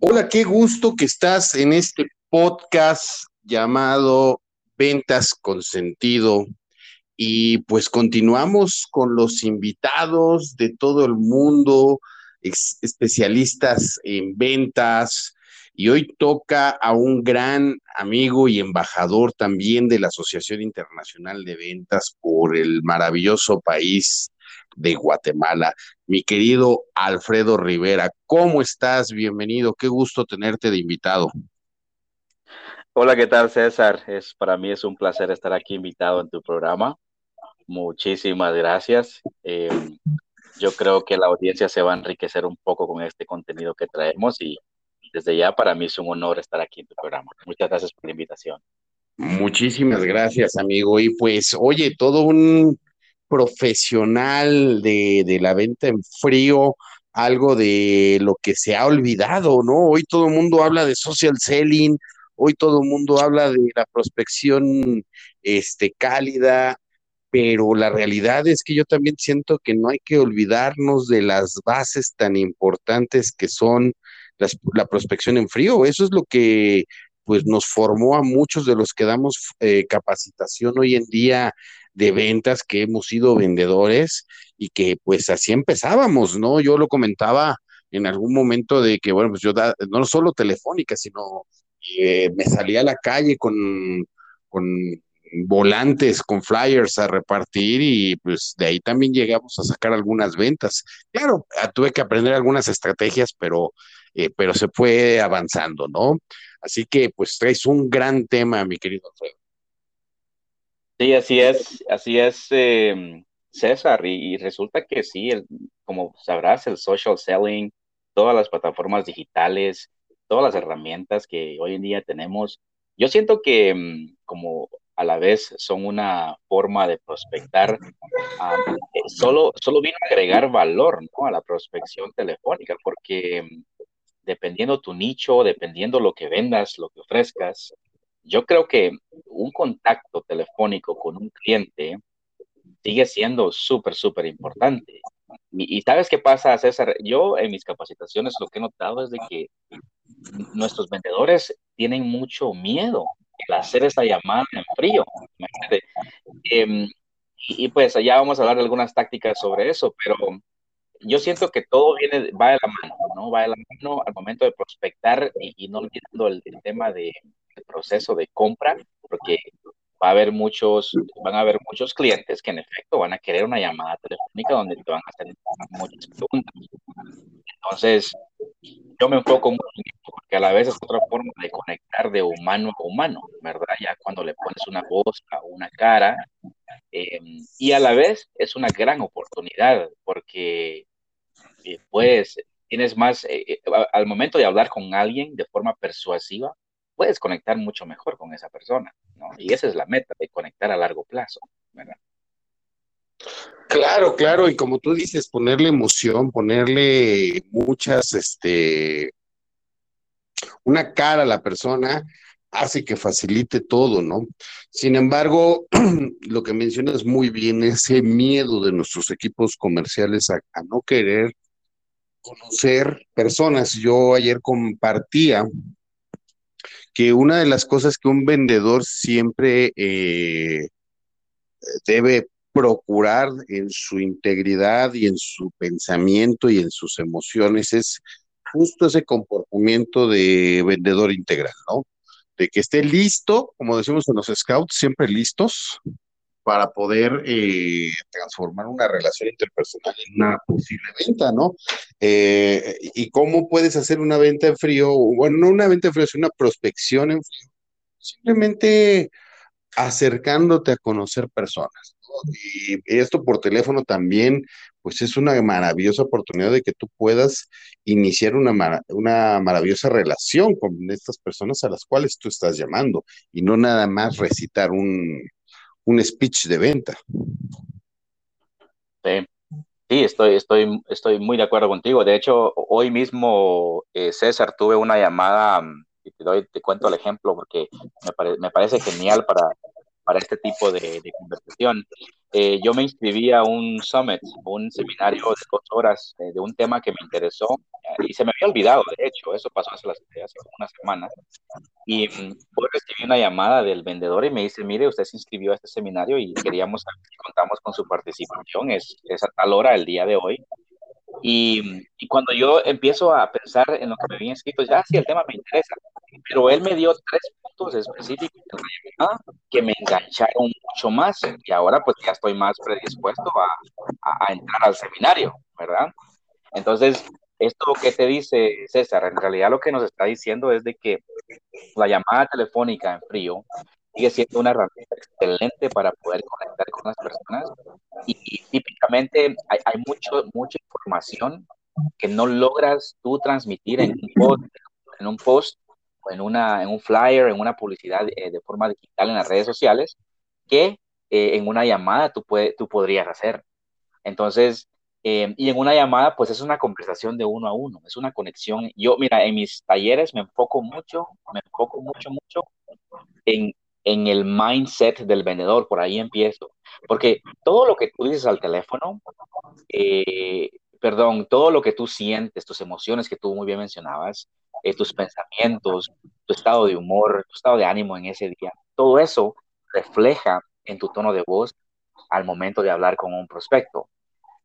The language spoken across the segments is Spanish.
Hola, qué gusto que estás en este podcast llamado Ventas con Sentido. Y pues continuamos con los invitados de todo el mundo, especialistas en ventas. Y hoy toca a un gran amigo y embajador también de la Asociación Internacional de Ventas por el maravilloso país de Guatemala. Mi querido Alfredo Rivera, ¿cómo estás? Bienvenido, qué gusto tenerte de invitado. Hola, ¿qué tal César? Es, para mí es un placer estar aquí invitado en tu programa. Muchísimas gracias. Eh, yo creo que la audiencia se va a enriquecer un poco con este contenido que traemos y desde ya para mí es un honor estar aquí en tu programa. Muchas gracias por la invitación. Muchísimas gracias, amigo. Y pues, oye, todo un profesional de, la venta en frío, algo de lo que se ha olvidado, ¿no? Hoy todo el mundo habla de social selling, hoy todo el mundo habla de la prospección este, cálida, pero la realidad es que yo también siento que no hay que olvidarnos de las bases tan importantes que son la prospección en frío. Eso es lo que pues nos formó a muchos de los que damos eh, capacitación hoy en día de ventas que hemos sido vendedores y que pues así empezábamos, ¿no? Yo lo comentaba en algún momento de que, bueno, pues yo no solo telefónica, sino eh, me salía a la calle con, con volantes, con flyers a repartir y pues de ahí también llegamos a sacar algunas ventas. Claro, ah, tuve que aprender algunas estrategias, pero, eh, pero se fue avanzando, ¿no? Así que pues traes un gran tema, mi querido Alfredo. Sí, así es, así es, em, César, y, resulta que sí, como sabrás, el social selling, todas las plataformas digitales, todas las herramientas que hoy en día tenemos, yo siento que em, como a la vez son una forma de prospectar, eh, solo, solo vino a agregar valor ¿no? a la prospección telefónica, porque em, dependiendo tu nicho, dependiendo lo que vendas, lo que ofrezcas, yo creo que un contacto telefónico con un cliente sigue siendo súper, súper importante. Y, sabes qué pasa, César? Yo en mis capacitaciones lo que he notado es de que nuestros vendedores tienen mucho miedo de hacer esa llamada en frío. Em, y, y, pues allá vamos a hablar de algunas tácticas sobre eso, pero yo siento que todo viene, va de la mano, ¿no? Va de la mano al momento de prospectar y, no olvidando el, tema de, proceso de compra, porque va a haber muchos, van a haber muchos clientes que en efecto van a querer una llamada telefónica donde te van a hacer muchas preguntas. Entonces, yo me enfoco mucho en esto, porque a la vez es otra forma de conectar de humano a humano, ¿verdad? Ya cuando le pones una voz a una cara, eh, y a la vez es una gran oportunidad, porque eh, pues tienes más, eh, al momento de hablar con alguien de forma persuasiva, puedes conectar mucho mejor con esa persona, ¿no? Y esa es la meta, de conectar a largo plazo, ¿verdad? Claro, claro, y como tú dices, ponerle emoción, ponerle muchas, este, una cara a la persona hace que facilite todo, ¿no? Sin embargo, lo que mencionas muy bien, ese miedo de nuestros equipos comerciales a, a no querer conocer personas. Yo ayer compartía que una de las cosas que un vendedor siempre eh, debe procurar en su integridad y en su pensamiento y en sus emociones es justo ese comportamiento de vendedor integral, ¿no? De que esté listo, como decimos en los scouts, siempre listos para poder eh, transformar una relación interpersonal en una posible venta, ¿no? Eh, ¿Y cómo puedes hacer una venta en frío? Bueno, no una venta en frío, sino una prospección en frío. Simplemente acercándote a conocer personas. Y esto por teléfono también, pues es una maravillosa oportunidad de que tú puedas iniciar una, una maravillosa relación con estas personas a las cuales tú estás llamando y no nada más recitar un, un speech de venta. Sí, sí estoy, estoy, estoy muy de acuerdo contigo. De hecho, hoy mismo, eh, César, tuve una llamada, mm, y te, doy, te cuento el ejemplo porque me, parece genial para, para este tipo de, conversación. Eh, yo me inscribí a un summit, un seminario de dos horas eh, de un tema que me interesó y se me había olvidado, de hecho, eso pasó hace, las, hace una semana. Y hoy recibí una llamada del vendedor y me dice, mire, usted se inscribió a este seminario y queríamos si contamos con su participación, es, es a tal hora el día de hoy. Y, y, cuando yo empiezo a pensar en lo que me había inscrito, ya sí, el tema me interesa, pero él me dio tres puntos específicos que me engancharon mucho más y ahora pues ya estoy más predispuesto a, a, a entrar al seminario, ¿verdad? Entonces, esto que te dice César, en realidad lo que nos está diciendo es de que la llamada telefónica en frío sigue siendo una herramienta excelente para poder conectar con las personas y, típicamente hay, hay, mucho, mucha información que no logras tú transmitir en un post, en un post en, una, en un flyer, en una publicidad eh, de forma digital en las redes sociales que eh, en una llamada tú, puede, tú podrías hacer. Entonces, eh, y en una llamada, pues es una conversación de uno a uno, es una conexión. Yo, mira, en mis talleres me enfoco mucho, me enfoco mucho, mucho en, en el mindset del vendedor, por ahí empiezo. Porque todo lo que tú dices al teléfono, eh, perdón, todo lo que tú sientes, tus emociones que tú muy bien mencionabas, eh, tus pensamientos, tu estado de humor, tu estado de ánimo en ese día, todo eso refleja en tu tono de voz al momento de hablar con un prospecto.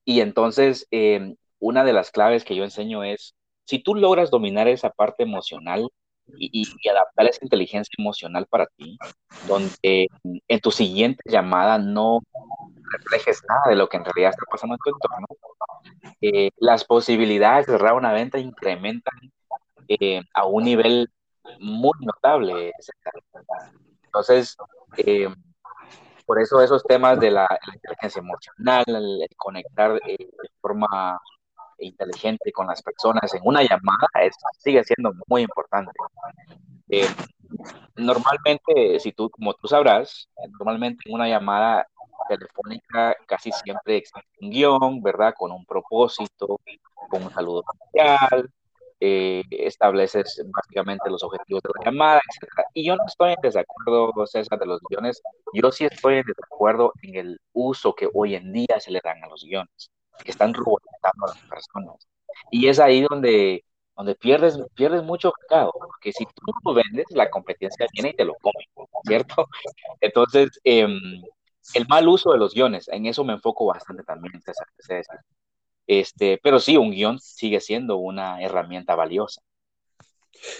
Y entonces, eh, una de las claves que yo enseño es, si tú logras dominar esa parte emocional y, adaptar esa inteligencia emocional para ti, donde en tu siguiente llamada no reflejes nada de lo que en realidad está pasando en tu entorno, eh, las posibilidades de cerrar una venta incrementan eh, a un nivel muy notable. Entonces, eh, por eso esos temas de la, inteligencia emocional, el, conectar de forma inteligente con las personas en una llamada es, sigue siendo muy importante. Eh, normalmente, si tú, como tú sabrás, normalmente en una llamada telefónica casi siempre existe un guion, ¿verdad? Con un propósito, con un saludo social, eh, estableces básicamente los objetivos de la llamada, etc. Y yo no estoy en desacuerdo, César, de los guiones, yo sí estoy en desacuerdo en el uso que hoy en día se le dan a los guiones, que están robotizando a las personas. Y es ahí donde, donde pierdes, pierdes mucho mercado, porque si tú no lo vendes, la competencia viene y te lo come, ¿cierto? Entonces, eh, el mal uso de los guiones, en eso me enfoco bastante también. Este, pero sí, un guion sigue siendo una herramienta valiosa.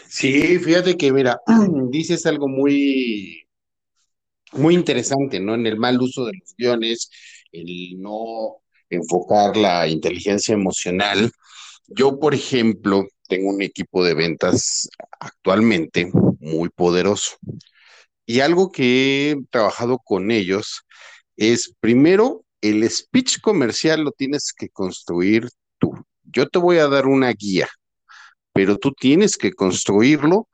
Sí, fíjate que, mira, dices algo muy, muy interesante, ¿no? En el mal uso de los guiones, el no enfocar la inteligencia emocional. Yo, por ejemplo, tengo un equipo de ventas actualmente muy poderoso. Y algo que he trabajado con ellos es, primero, el speech comercial lo tienes que construir tú. Yo te voy a dar una guía, pero tú tienes que construirlo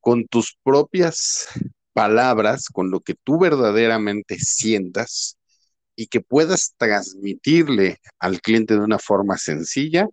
con tus propias palabras, con lo que tú verdaderamente sientas y que puedas transmitirle al cliente de una forma sencilla,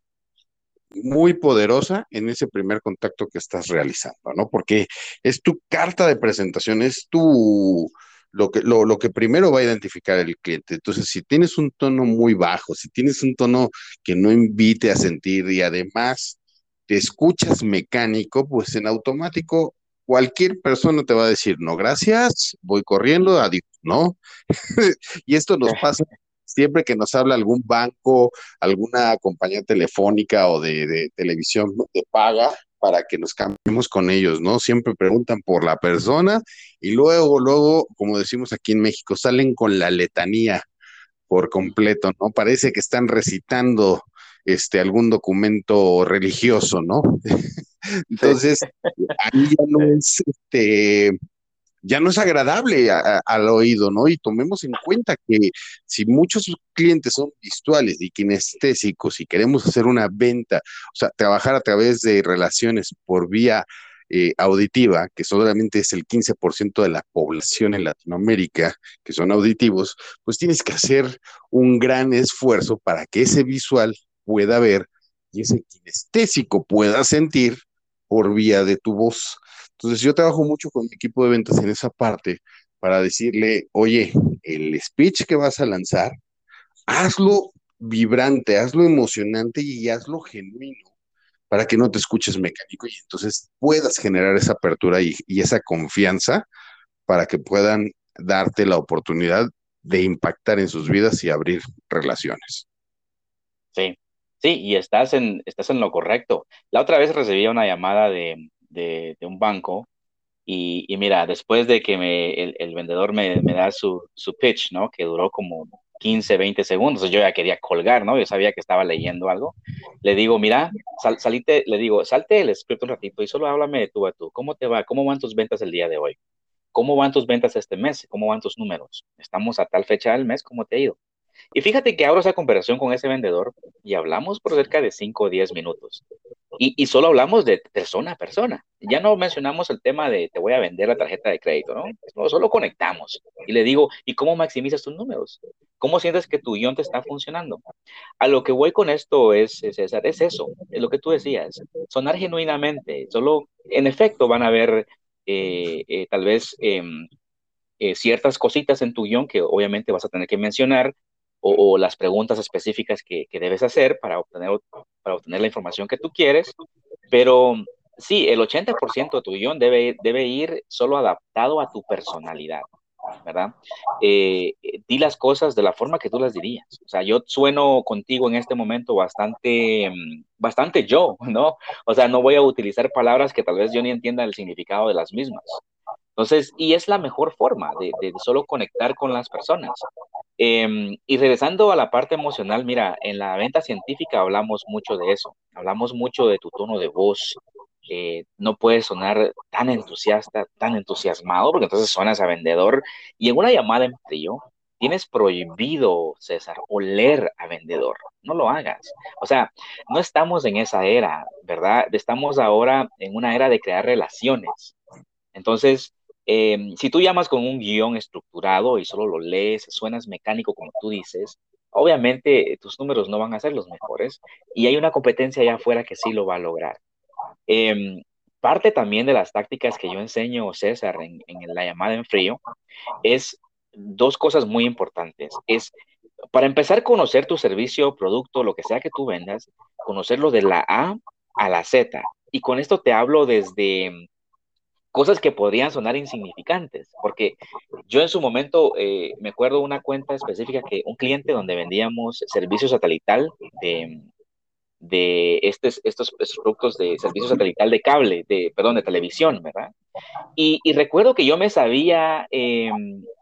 muy poderosa en ese primer contacto que estás realizando, ¿no? Porque es tu carta de presentación, es tu, lo que, lo, lo, que primero va a identificar el cliente. Entonces, si tienes un tono muy bajo, si tienes un tono que no invite a sentir y además te escuchas mecánico, pues en automático cualquier persona te va a decir, no, gracias, voy corriendo, adiós, ¿no? y esto nos pasa siempre que nos habla algún banco, alguna compañía telefónica o de, televisión de paga, para que nos cambiemos con ellos, ¿no? Siempre preguntan por la persona y luego, luego, como decimos aquí en México, salen con la letanía por completo, ¿no? Parece que están recitando este algún documento religioso, ¿no? Entonces, ahí ya no es este ya no es agradable a, a, al oído, ¿no? Y tomemos en cuenta que si muchos clientes son visuales y kinestésicos y queremos hacer una venta, o sea, trabajar a través de relaciones por vía eh, auditiva, que solamente es el 15% de la población en Latinoamérica que son auditivos, pues tienes que hacer un gran esfuerzo para que ese visual pueda ver y ese kinestésico pueda sentir por vía de tu voz. Entonces yo trabajo mucho con mi equipo de ventas en esa parte para decirle, oye, el speech que vas a lanzar, hazlo vibrante, hazlo emocionante y hazlo genuino para que no te escuches mecánico y entonces puedas generar esa apertura y, y esa confianza para que puedan darte la oportunidad de impactar en sus vidas y abrir relaciones. Sí, sí, y estás en, estás en lo correcto. La otra vez recibí una llamada de, de, un banco y, y, mira, después de que me, el, el vendedor me, me, da su, su pitch, ¿no? Que duró como 15, 20 segundos, yo ya quería colgar, ¿no? Yo sabía que estaba leyendo algo. Le digo, mira, sal, salite, le digo, salte el script un ratito y solo háblame de tú a tú. ¿Cómo te va? ¿Cómo van tus ventas el día de hoy? ¿Cómo van tus ventas este mes? ¿Cómo van tus números? Estamos a tal fecha del mes, ¿cómo te ha ido? Y fíjate que abro esa conversación con ese vendedor y hablamos por cerca de 5 o 10 minutos. Y, y, solo hablamos de persona a persona. Ya no mencionamos el tema de te voy a vender la tarjeta de crédito, ¿no? no solo conectamos. Y le digo, ¿y cómo maximizas tus números? ¿Cómo sientes que tu guion te está funcionando? A lo que voy con esto es, César, es eso, es lo que tú decías, sonar genuinamente. Solo, en efecto, van a haber eh, eh, tal vez em, eh, ciertas cositas en tu guion que obviamente vas a tener que mencionar o, las preguntas específicas que, debes hacer para obtener, para obtener la información que tú quieres, pero sí, el 80% de tu guion debe, debe ir solo adaptado a tu personalidad. ¿verdad? di las cosas de la forma que tú las dirías. O sea, yo sueno contigo en este momento bastante, em, bastante yo, ¿no? O sea, no voy a utilizar palabras que tal vez yo ni entienda el significado de las mismas. Entonces, y es la mejor forma de solo conectar con las personas. Eh, y regresando a la parte emocional, mira, en la venta científica hablamos mucho de eso, hablamos mucho de tu tono de voz. No puedes sonar tan entusiasta, tan entusiasmado, porque entonces suenas a vendedor. Y en una llamada en frío, tienes prohibido, César, oler a vendedor. No lo hagas. O sea, no estamos en esa era, ¿verdad? Estamos ahora en una era de crear relaciones. Entonces, eh, si tú llamas con un guion estructurado y solo lo lees, suenas mecánico como tú dices, obviamente tus números no van a ser los mejores y hay una competencia allá afuera que sí lo va a lograr. Eh, parte también de las tácticas que yo enseño, César, en, en la llamada en frío, es dos cosas muy importantes. Es, para empezar, conocer tu servicio, producto, lo que sea que tú vendas, conocerlo de la A a la Z. Y con esto te hablo desde cosas que podrían sonar insignificantes, porque yo en su momento eh, me acuerdo una cuenta específica que un cliente donde vendíamos servicio satelital de, de estos, estos, productos de servicio satelital de cable, de, perdón, de televisión, ¿verdad? Y, y recuerdo que yo me sabía, eh,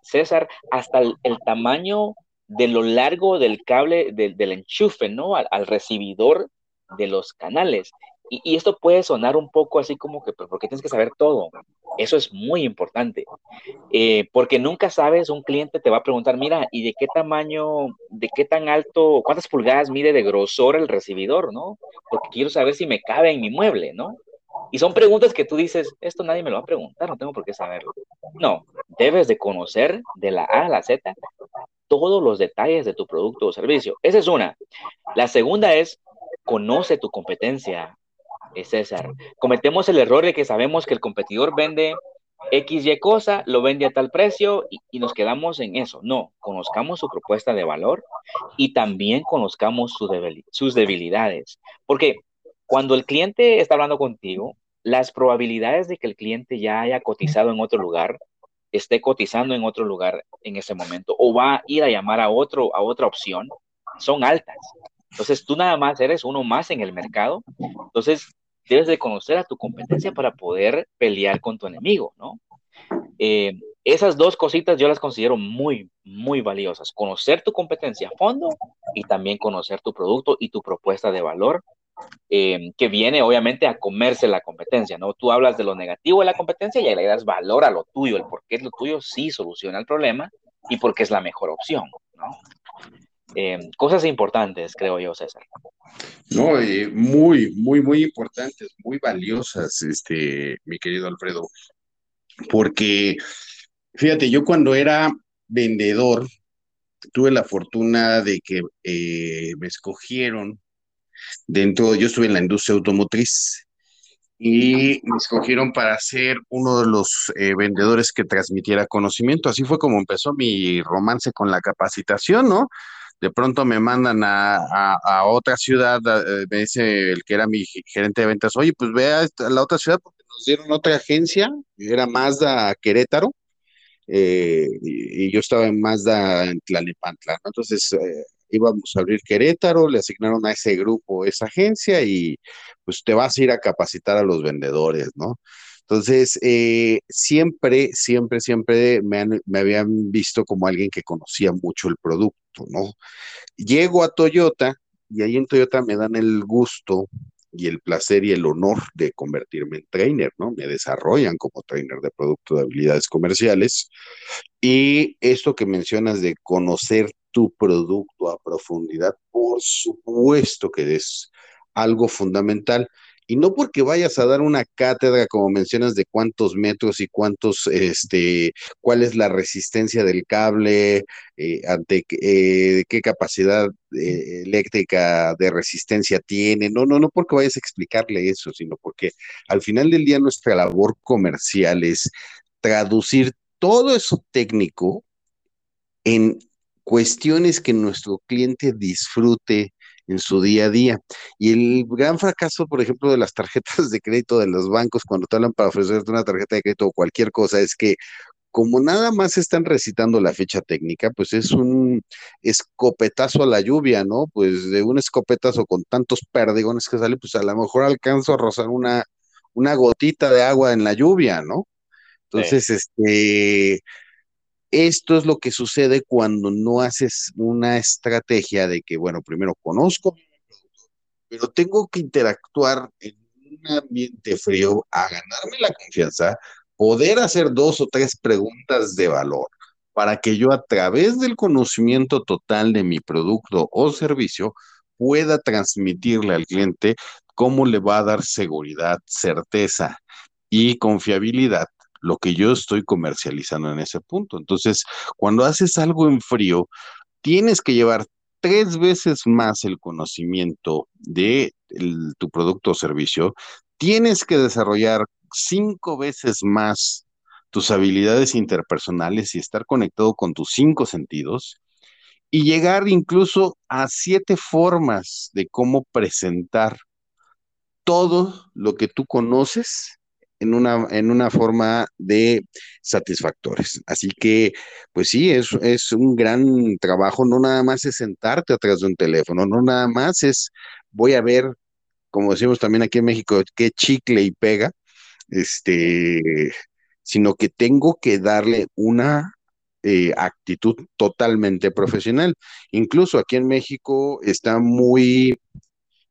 César, hasta el, el, tamaño de lo largo del cable, de, del enchufe, ¿no? Al, al, recibidor de los canales. Y, esto puede sonar un poco así como que, ¿por qué tienes que saber todo? Eso es muy importante, eh, porque nunca sabes, un cliente te va a preguntar, mira, ¿y de qué tamaño, de qué tan alto, cuántas pulgadas mide de grosor el recibidor, ¿no? Porque quiero saber si me cabe en mi mueble, ¿no? Y son preguntas que tú dices, esto nadie me lo va a preguntar, no tengo por qué saberlo. No, debes de conocer de la A a la Z todos los detalles de tu producto o servicio. Esa es una. La segunda es, conoce tu competencia, César. Cometemos el error de que sabemos que el competidor vende X, Y cosa, lo vende a tal precio y, nos quedamos en eso. No, conozcamos su propuesta de valor y también conozcamos sus debilidades. Porque cuando el cliente está hablando contigo, las probabilidades de que el cliente ya haya cotizado en otro lugar, esté cotizando en otro lugar en ese momento o va a ir a llamar a, otro, a otra opción, son altas. Entonces tú nada más eres uno más en el mercado. Entonces debes de conocer a tu competencia para poder pelear con tu enemigo, ¿no? Eh, esas dos cositas yo las considero muy, muy valiosas. Conocer tu competencia a fondo y también conocer tu producto y tu propuesta de valor, eh, que viene obviamente a comerse la competencia, ¿no? Tú hablas de lo negativo de la competencia y le das valor a lo tuyo, el por qué lo tuyo sí soluciona el problema y porque es la mejor opción, ¿no? Eh, cosas importantes, creo yo, César. No, eh, muy, muy, muy importantes, muy valiosas, este, mi querido Alfredo, porque fíjate, yo cuando era vendedor, tuve la fortuna de que eh, me escogieron dentro, yo estuve en la industria automotriz y me escogieron para ser uno de los eh, vendedores que transmitiera conocimiento. Así fue como empezó mi romance con la capacitación, ¿no? De pronto me mandan a, otra ciudad, eh, me dice el que era mi gerente de ventas, oye, pues ve a, la otra ciudad porque nos dieron otra agencia, era Mazda Querétaro, eh, y, yo estaba en Mazda en Tlalnepantla, ¿no? Entonces eh, íbamos a abrir Querétaro, le asignaron a ese grupo esa agencia y pues te vas a ir a capacitar a los vendedores, ¿no? Entonces, eh, siempre, siempre, siempre me, me, habían visto como alguien que conocía mucho el producto, ¿no? Llego a Toyota y ahí en Toyota me dan el gusto y el placer y el honor de convertirme en trainer, ¿no? Me desarrollan como trainer de producto de habilidades comerciales. Y esto que mencionas de conocer tu producto a profundidad, por supuesto que es algo fundamental. Y no porque vayas a dar una cátedra, como mencionas, de cuántos metros y cuántos, este, cuál es la resistencia del cable, eh, ante eh, qué capacidad eh, eléctrica de resistencia tiene. No, no, no porque vayas a explicarle eso, sino porque al final del día nuestra labor comercial es traducir todo eso técnico en cuestiones que nuestro cliente disfrute en su día a día. Y el gran fracaso, por ejemplo, de las tarjetas de crédito de los bancos cuando te hablan para ofrecerte una tarjeta de crédito o cualquier cosa es que como nada más están recitando la fecha técnica, pues es un escopetazo a la lluvia, ¿no? Pues de un escopetazo con tantos perdigones que sale, pues a lo mejor alcanzo a rozar una, una gotita de agua en la lluvia, ¿no? Entonces, este, esto es lo que sucede cuando no haces una estrategia de que, bueno, primero conozco, pero tengo que interactuar en un ambiente frío a ganarme la confianza, poder hacer dos o tres preguntas de valor para que yo a través del conocimiento total de mi producto o servicio pueda transmitirle al cliente cómo le va a dar seguridad, certeza y confiabilidad lo que yo estoy comercializando en ese punto. Entonces, cuando haces algo en frío, tienes que llevar tres veces más el conocimiento de tu producto o servicio, tienes que desarrollar cinco veces más tus habilidades interpersonales y estar conectado con tus cinco sentidos y llegar incluso a siete formas de cómo presentar todo lo que tú conoces en una, en una forma de satisfactores. Así que, pues sí, es, es un gran trabajo, no nada más es sentarte atrás de un teléfono, no nada más es, voy a ver, como decimos también aquí en México, qué chicle y pega, este, sino que tengo que darle una eh, actitud totalmente profesional. Incluso aquí en México está muy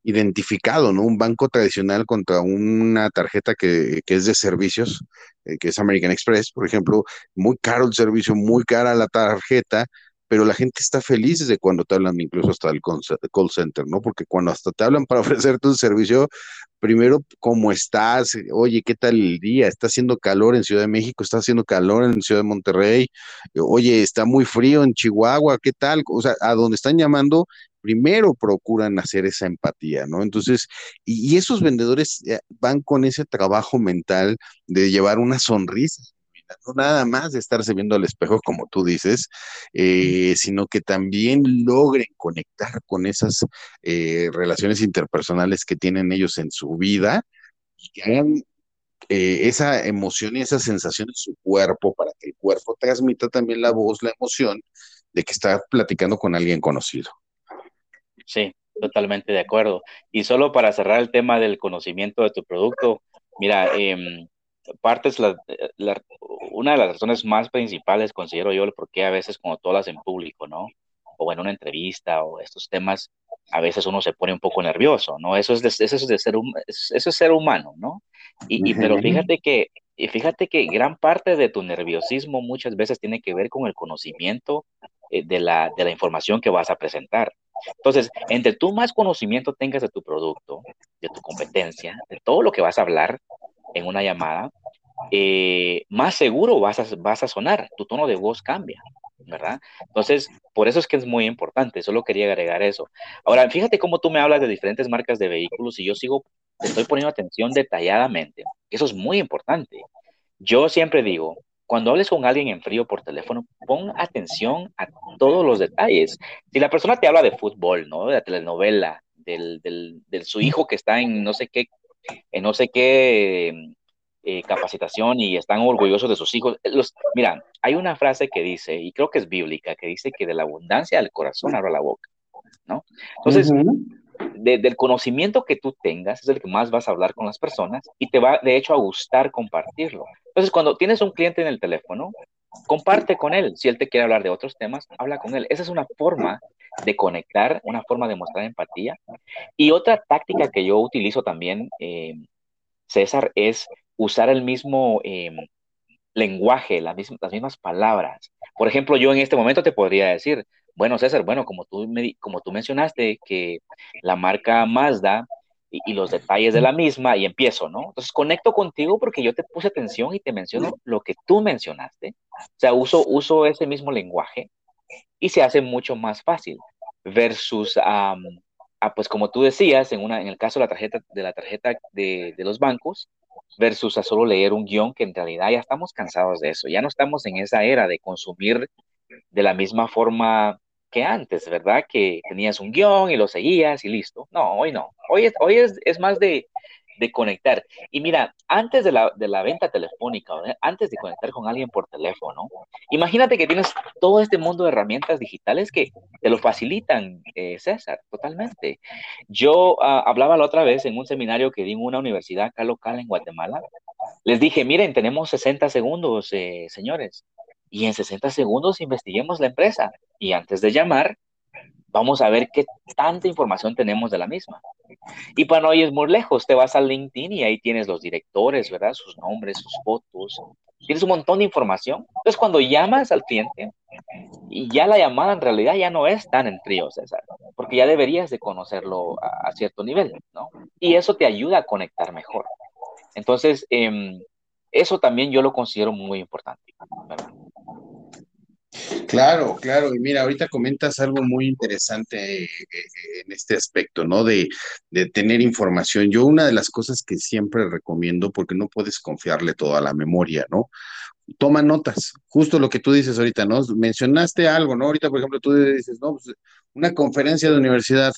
identificado, ¿no? Un banco tradicional contra una tarjeta que, es de servicios, eh, que es American Express, por ejemplo, muy caro el servicio, muy cara la tarjeta, pero la gente está feliz desde cuando te hablan incluso hasta el call center, ¿no? Porque cuando hasta te hablan para ofrecerte un servicio, primero, ¿cómo estás? Oye, ¿qué tal el día? ¿Está haciendo calor en Ciudad de México? ¿Está haciendo calor en Ciudad de Monterrey? Oye, ¿está muy frío en Chihuahua? ¿Qué tal? O sea, a donde están llamando primero procuran hacer esa empatía, ¿no? Entonces, y, esos vendedores eh, van con ese trabajo mental de llevar una sonrisa no nada más de estarse viendo al espejo, como tú dices, eh, sino que también logren conectar con esas eh, relaciones interpersonales que tienen ellos en su vida y que hagan esa emoción y esa sensación en su cuerpo para que el cuerpo transmita también la voz, la emoción de que está platicando con alguien conocido. Sí, totalmente de acuerdo. Y solo para cerrar el tema del conocimiento de tu producto, mira, eh, partes la, una de las razones más principales, considero yo, porque a veces cuando tú hablas en público, ¿no? O en una entrevista o estos temas, a veces uno se pone un poco nervioso, ¿no? Eso es de, eso es de ser, eso es ser humano, ¿no? Y, y, pero fíjate que, fíjate que gran parte de tu nerviosismo muchas veces tiene que ver con el conocimiento eh, de, la, de la información que vas a presentar. Entonces, entre tú más conocimiento tengas de tu producto, de tu competencia, de todo lo que vas a hablar en una llamada, eh, más seguro vas a, vas a sonar, tu tono de voz cambia, ¿verdad? Entonces, por eso es que es muy importante, solo quería agregar eso. Ahora, fíjate cómo tú me hablas de diferentes marcas de vehículos y yo sigo, te estoy poniendo atención detalladamente. Eso es muy importante. Yo siempre digo, cuando hables con alguien en frío por teléfono, pon atención a todos los detalles. Si la persona te habla de fútbol, ¿no? De la telenovela, del, del, su hijo que está en no sé qué, en no sé qué eh, capacitación y están orgullosos de sus hijos. Mira, hay una frase que dice, y creo que es bíblica, que dice que de la abundancia del corazón abra la boca, ¿no? Entonces, del conocimiento que tú tengas es el que más vas a hablar con las personas y te va, de hecho, a gustar compartirlo. Entonces, cuando tienes un cliente en el teléfono, comparte con él. Si él te quiere hablar de otros temas, habla con él. Esa es una forma de conectar, una forma de mostrar empatía. Y otra táctica que yo utilizo también, eh, César, es usar el mismo eh, lenguaje, las mismas, las mismas palabras. Por ejemplo, yo en este momento te podría decir, bueno, César, bueno, como tú, me, como tú mencionaste que la marca Mazda y, los detalles de la misma, y empiezo, ¿no? Entonces conecto contigo porque yo te puse atención y te menciono lo que tú mencionaste. O sea, uso, uso ese mismo lenguaje y se hace mucho más fácil versus, ah, pues como tú decías, en, una, en el caso de la tarjeta de, la tarjeta de, de los bancos, versus a solo leer un guion que en realidad ya estamos cansados de eso, ya no estamos en esa era de consumir de la misma forma que antes, ¿verdad? Que tenías un guion y lo seguías y listo. No, hoy no. Hoy es, hoy es, es más de, de, conectar. Y mira, antes de la, de la venta telefónica, antes de conectar con alguien por teléfono, imagínate que tienes todo este mundo de herramientas digitales que te lo facilitan, eh, César, totalmente. Yo uh, hablaba la otra vez en un seminario que di en una universidad acá local en Guatemala. Les dije, miren, tenemos 60 segundos, eh, señores y en 60 segundos investiguemos la empresa y antes de llamar, vamos a ver qué tanta información tenemos de la misma. Y para no ir muy lejos, te vas a LinkedIn y ahí tienes los directores, ¿verdad? Sus nombres, sus fotos. Tienes un montón de información. Entonces, cuando llamas al cliente, y ya la llamada en realidad ya no es tan en frío, César, porque ya deberías de conocerlo a, cierto nivel, ¿no? Y eso te ayuda a conectar mejor. Entonces, eh, eso también yo lo considero muy importante. Claro, claro. Y mira, ahorita comentas algo muy interesante eh, en este aspecto, ¿no? De, de, tener información. Yo una de las cosas que siempre recomiendo, porque no puedes confiarle todo a la memoria, ¿no? Toma notas, justo lo que tú dices ahorita, ¿no? Mencionaste algo, ¿no? Ahorita, por ejemplo, tú dices, no, pues una conferencia de universidad,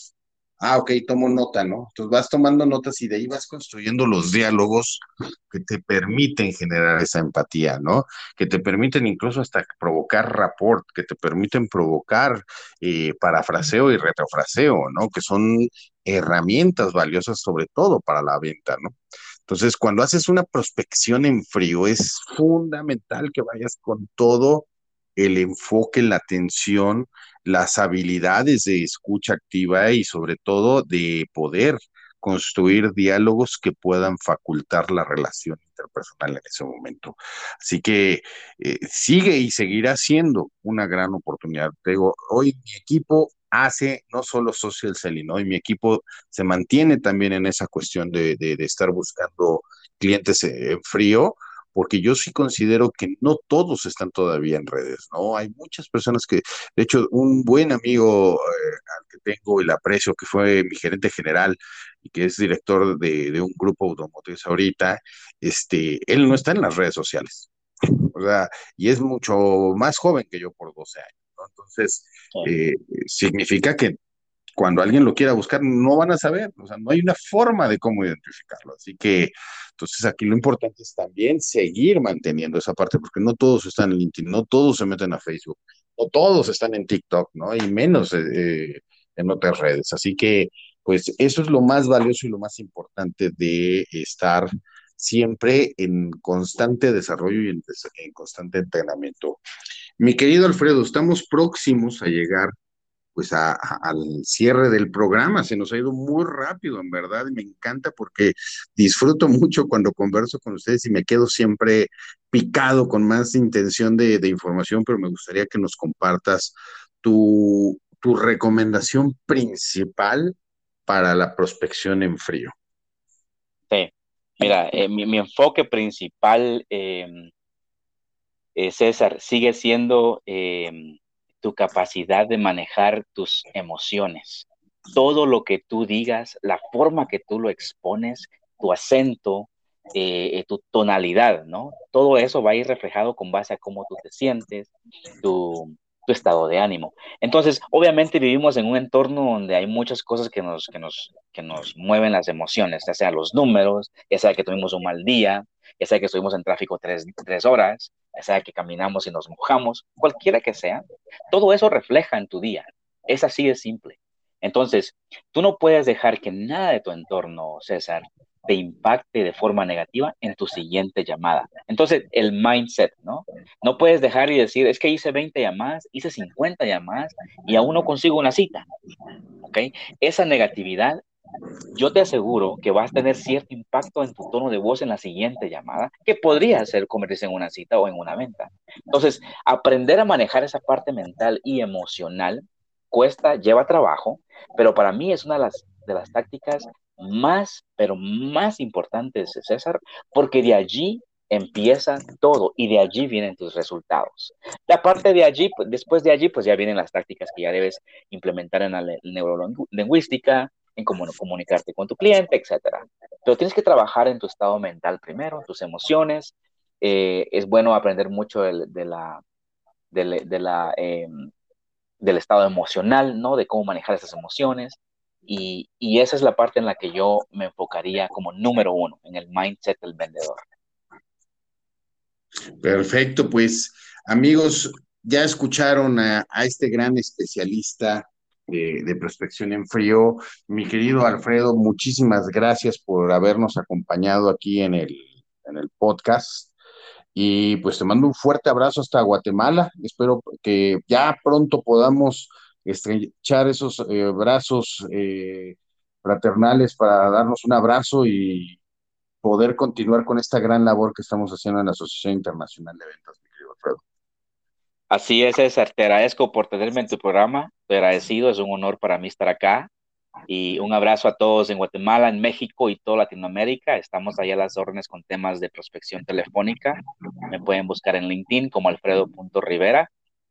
Ah, ok, tomo nota, ¿no? Entonces vas tomando notas y de ahí vas construyendo los diálogos que te permiten generar esa empatía, ¿no? Que te permiten incluso hasta provocar rapport, que te permiten provocar eh, parafraseo y retrofraseo, ¿no? Que son herramientas valiosas sobre todo para la venta, ¿no? Entonces, cuando haces una prospección en frío, es fundamental que vayas con todo el enfoque, la atención, las habilidades de escucha activa y sobre todo de poder construir diálogos que puedan facultar la relación interpersonal en ese momento. Así que eh, sigue y seguirá siendo una gran oportunidad. digo, hoy mi equipo hace no solo social selling, hoy mi equipo se mantiene también en esa cuestión de, estar buscando clientes en frío, porque yo sí considero que no todos están todavía en redes, ¿no? Hay muchas personas que, de hecho, un buen amigo eh, al que tengo el aprecio, que fue mi gerente general y que es director de, un grupo automotriz ahorita, este, él no está en las redes sociales, o sea, y es mucho más joven que yo por 12 años, ¿no? Entonces, eh, significa que cuando alguien lo quiera buscar, no van a saber, o sea, no hay una forma de cómo identificarlo. Así que, entonces aquí lo importante es también seguir manteniendo esa parte, porque no todos están en LinkedIn, no todos se meten a Facebook, no todos están en TikTok, ¿no? Y menos eh, eh, en otras redes. Así que, pues eso es lo más valioso y lo más importante de estar siempre en constante desarrollo y en, en constante entrenamiento. Mi querido Alfredo, estamos próximos a llegar pues al cierre del programa. Se nos ha ido muy rápido, en verdad, y me encanta porque disfruto mucho cuando converso con ustedes y me quedo siempre picado con más intención de, información, pero me gustaría que nos compartas tu, recomendación principal para la prospección en frío. Sí, mira, eh, mi, enfoque principal, em, eh, César, sigue siendo em, tu capacidad de manejar tus emociones. Todo lo que tú digas, la forma que tú lo expones, tu acento, eh, tu tonalidad, ¿no? Todo eso va a ir reflejado con base a cómo tú te sientes, tu, estado de ánimo. Entonces, obviamente vivimos en un entorno donde hay muchas cosas que nos, que nos, que nos mueven las emociones, ya sea los números, ya sea que tuvimos un mal día, ya sea que estuvimos en tráfico tres, tres horas, sea que caminamos y nos mojamos, cualquiera que sea, todo eso refleja en tu día. Es así de simple. Entonces, tú no puedes dejar que nada de tu entorno, César, te impacte de forma negativa en tu siguiente llamada. Entonces, el mindset, ¿no? No puedes dejar y decir, es que hice 20 llamadas, hice 50 llamadas y aún no consigo una cita. ¿Ok? Esa negatividad, yo te aseguro que vas a tener cierto impacto en tu tono de voz en la siguiente llamada, que podría ser convertirse en una cita o en una venta. Entonces, aprender a manejar esa parte mental y emocional cuesta, lleva trabajo, pero para mí es una de las, tácticas más, pero más importantes, César, porque de allí empieza todo y de allí vienen tus resultados. La parte de allí, después de allí, pues ya vienen las tácticas que ya debes implementar en la neurolingüística, en cómo comunicarte con tu cliente, etcétera. Pero tienes que trabajar en tu estado mental primero, tus emociones. Eh, es bueno aprender mucho em, del estado emocional, ¿no? De cómo manejar esas emociones. Y, y, esa es la parte en la que yo me enfocaría como número uno, en el mindset del vendedor. Perfecto, pues amigos, ya escucharon a, este gran especialista de, prospección en frío. Mi querido Alfredo, muchísimas gracias por habernos acompañado aquí en el, en el podcast. Y pues te mando un fuerte abrazo hasta Guatemala. Espero que ya pronto podamos estrechar esos eh, brazos eh, fraternales para darnos un abrazo y poder continuar con esta gran labor que estamos haciendo en la Asociación Internacional de Ventas, mi querido Alfredo. Así es, César. Te agradezco por tenerme en tu programa. Te agradecido. Es un honor para mí estar acá. Y un abrazo a todos en Guatemala, en México y toda Latinoamérica. Estamos allá a las órdenes con temas de prospección telefónica. Me pueden buscar en LinkedIn como alfredo.rivera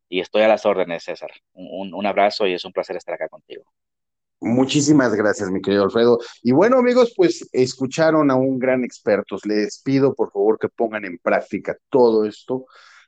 y estoy a las órdenes, César. Un, un, abrazo y es un placer estar acá contigo. Muchísimas gracias, mi querido Alfredo. Y bueno, amigos, pues escucharon a un gran experto. Les pido, por favor, que pongan en práctica todo esto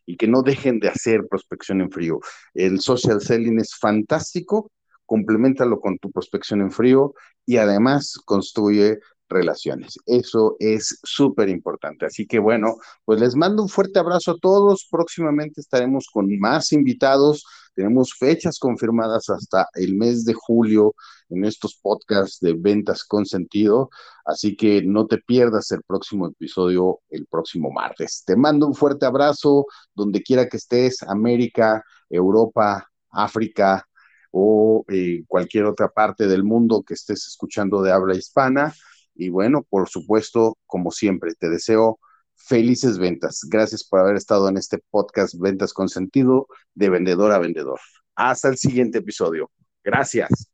y que no dejen de hacer prospección en frío. El social selling es fantástico, complementalo con tu prospección en frío y además construye relaciones. Eso es súper importante. Así que bueno, pues les mando un fuerte abrazo a todos. Próximamente estaremos con más invitados. Tenemos fechas confirmadas hasta el mes de julio en estos podcasts de ventas con sentido. Así que no te pierdas el próximo episodio el próximo martes. Te mando un fuerte abrazo donde quiera que estés, América, Europa, África o eh, cualquier otra parte del mundo que estés escuchando de habla hispana. Y bueno, por supuesto, como siempre, te deseo felices ventas. Gracias por haber estado en este podcast Ventas con Sentido de vendedor a vendedor. Hasta el siguiente episodio. Gracias.